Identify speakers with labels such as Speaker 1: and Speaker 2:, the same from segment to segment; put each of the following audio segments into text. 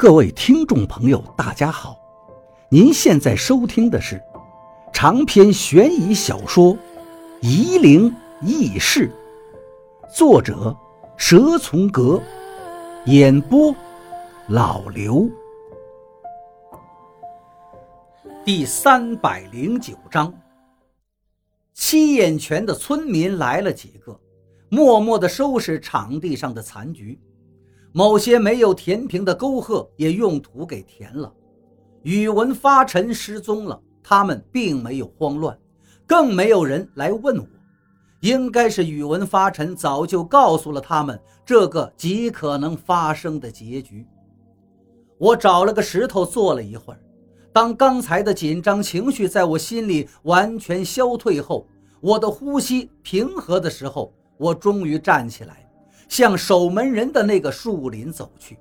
Speaker 1: 各位听众朋友，大家好！您现在收听的是长篇悬疑小说《夷陵轶事》，作者蛇从阁，演播老刘。第三百零九章，七眼泉的村民来了几个，默默地收拾场地上的残局。某些没有填平的沟壑也用土给填了。宇文发沉失踪了，他们并没有慌乱，更没有人来问我。应该是宇文发沉早就告诉了他们这个极可能发生的结局。我找了个石头坐了一会儿，当刚才的紧张情绪在我心里完全消退后，我的呼吸平和的时候，我终于站起来。向守门人的那个树林走去，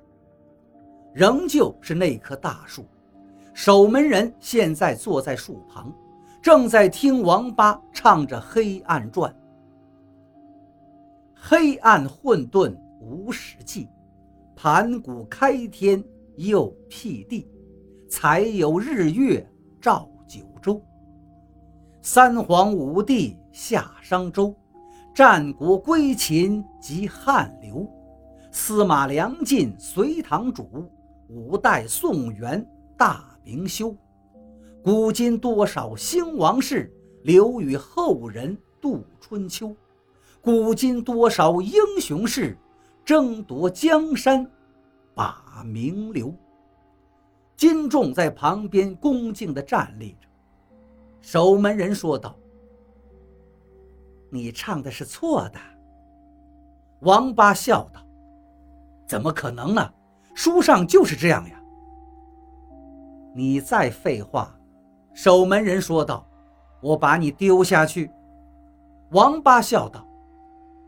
Speaker 1: 仍旧是那棵大树。守门人现在坐在树旁，正在听王八唱着《黑暗传》。黑暗混沌无始际，盘古开天又辟地，才有日月照九州。三皇五帝夏商周。战国归秦及汉刘，司马梁晋隋唐主，五代宋元大明修。古今多少兴亡事，留与后人度春秋。古今多少英雄事，争夺江山把名留。金仲在旁边恭敬地站立着，守门人说道。你唱的是错的，王八笑道：“怎么可能呢？书上就是这样呀。”你再废话，守门人说道：“我把你丢下去。”王八笑道：“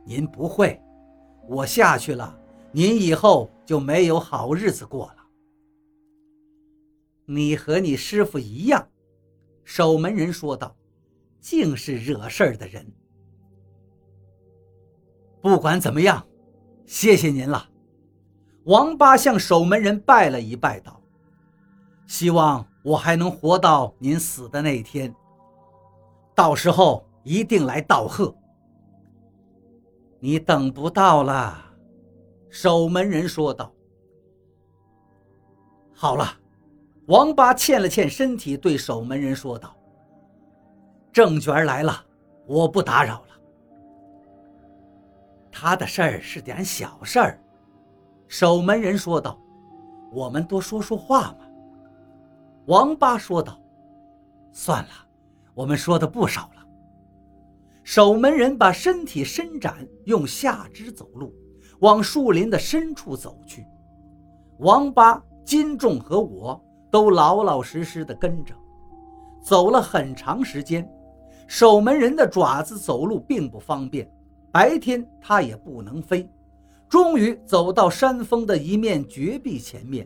Speaker 1: 您不会，我下去了，您以后就没有好日子过了。”你和你师傅一样，守门人说道：“竟是惹事儿的人。”不管怎么样，谢谢您了。王八向守门人拜了一拜，道：“希望我还能活到您死的那天，到时候一定来道贺。”你等不到了，守门人说道。好了，王八欠了欠身体，对守门人说道：“郑娟来了，我不打扰了。”他的事儿是点小事儿，守门人说道：“我们多说说话嘛。”王八说道：“算了，我们说的不少了。”守门人把身体伸展，用下肢走路，往树林的深处走去。王八、金仲和我都老老实实的跟着，走了很长时间。守门人的爪子走路并不方便。白天它也不能飞，终于走到山峰的一面绝壁前面。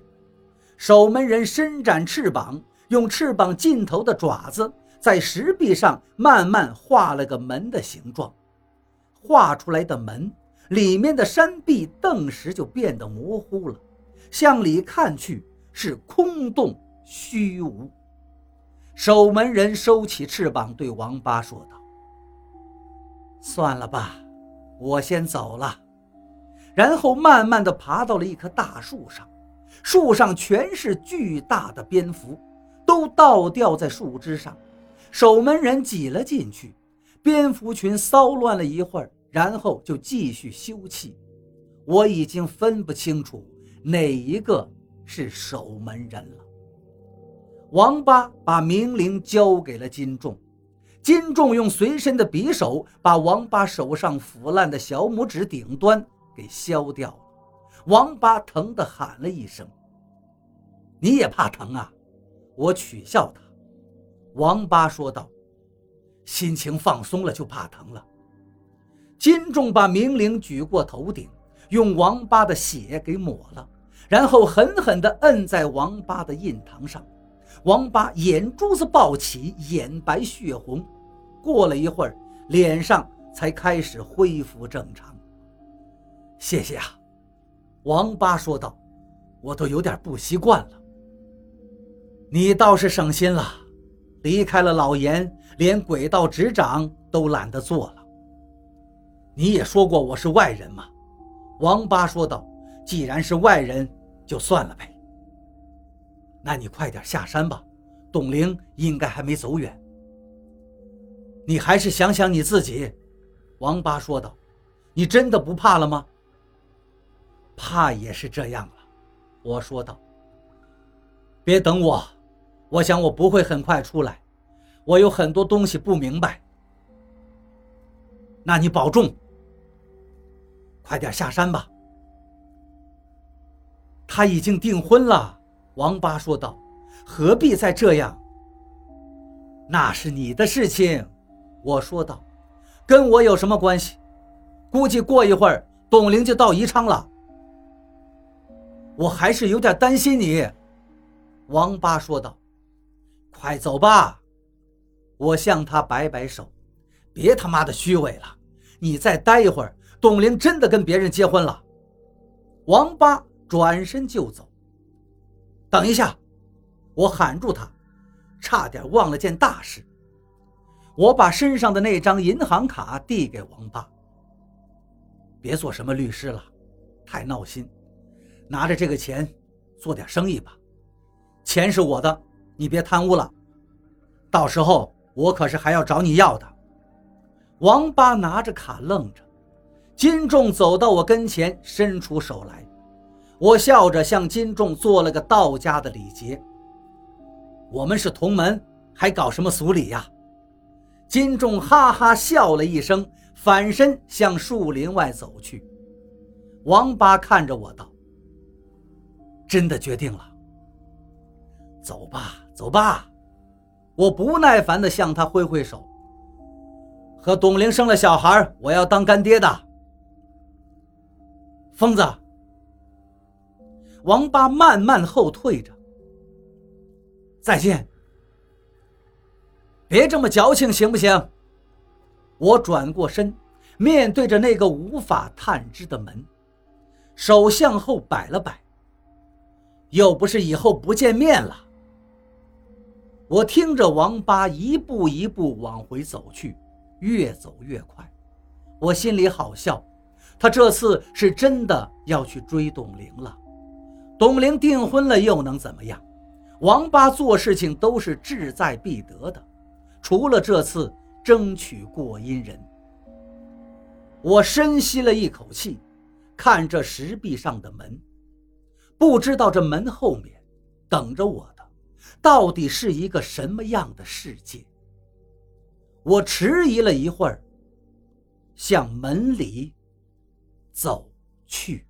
Speaker 1: 守门人伸展翅膀，用翅膀尽头的爪子在石壁上慢慢画了个门的形状。画出来的门里面的山壁顿时就变得模糊了，向里看去是空洞虚无。守门人收起翅膀，对王八说道：“算了吧。”我先走了，然后慢慢地爬到了一棵大树上，树上全是巨大的蝙蝠，都倒吊在树枝上。守门人挤了进去，蝙蝠群骚乱了一会儿，然后就继续休憩。我已经分不清楚哪一个是守门人了。王八把明灵交给了金仲。金仲用随身的匕首把王八手上腐烂的小拇指顶端给削掉了，王八疼得喊了一声：“你也怕疼啊？”我取笑他。王八说道：“心情放松了就怕疼了。”金仲把明灵举过头顶，用王八的血给抹了，然后狠狠地摁在王八的印堂上，王八眼珠子暴起，眼白血红。过了一会儿，脸上才开始恢复正常。谢谢啊，王八说道：“我都有点不习惯了。你倒是省心了，离开了老严，连轨道执掌都懒得做了。你也说过我是外人嘛。王八说道：“既然是外人，就算了呗。那你快点下山吧，董玲应该还没走远。你还是想想你自己。”王八说道：“你真的不怕了吗？”怕也是这样了，我说道：“别等我，我想我不会很快出来，我有很多东西不明白。那你保重。”快点下山吧。他已经订婚了，王八说道：“何必再这样？”那是你的事情，我说道：“跟我有什么关系？估计过一会儿董玲就到宜昌了。”我还是有点担心你，王八说道：“快走吧。”我向他摆摆手：“别他妈的虚伪了，你再待一会儿。”董玲真的跟别人结婚了，王八转身就走。等一下，我喊住他，差点忘了件大事。我把身上的那张银行卡递给王八。别做什么律师了，太闹心。拿着这个钱，做点生意吧。钱是我的，你别贪污了。到时候我可是还要找你要的。王八拿着卡愣着。金仲走到我跟前，伸出手来，我笑着向金仲做了个道家的礼节。我们是同门，还搞什么俗礼呀？金仲哈哈笑了一声，反身向树林外走去。王八看着我道：“真的决定了？走吧，走吧。”我不耐烦地向他挥挥手。和董玲生了小孩，我要当干爹的。疯子，王八慢慢后退着。再见，别这么矫情，行不行？我转过身，面对着那个无法探知的门，手向后摆了摆。又不是以后不见面了。我听着王八一步一步往回走去，越走越快，我心里好笑。他这次是真的要去追董玲了，董玲订婚了又能怎么样？王八做事情都是志在必得的，除了这次争取过阴人。我深吸了一口气，看着石壁上的门，不知道这门后面等着我的到底是一个什么样的世界。我迟疑了一会儿，向门里。走去。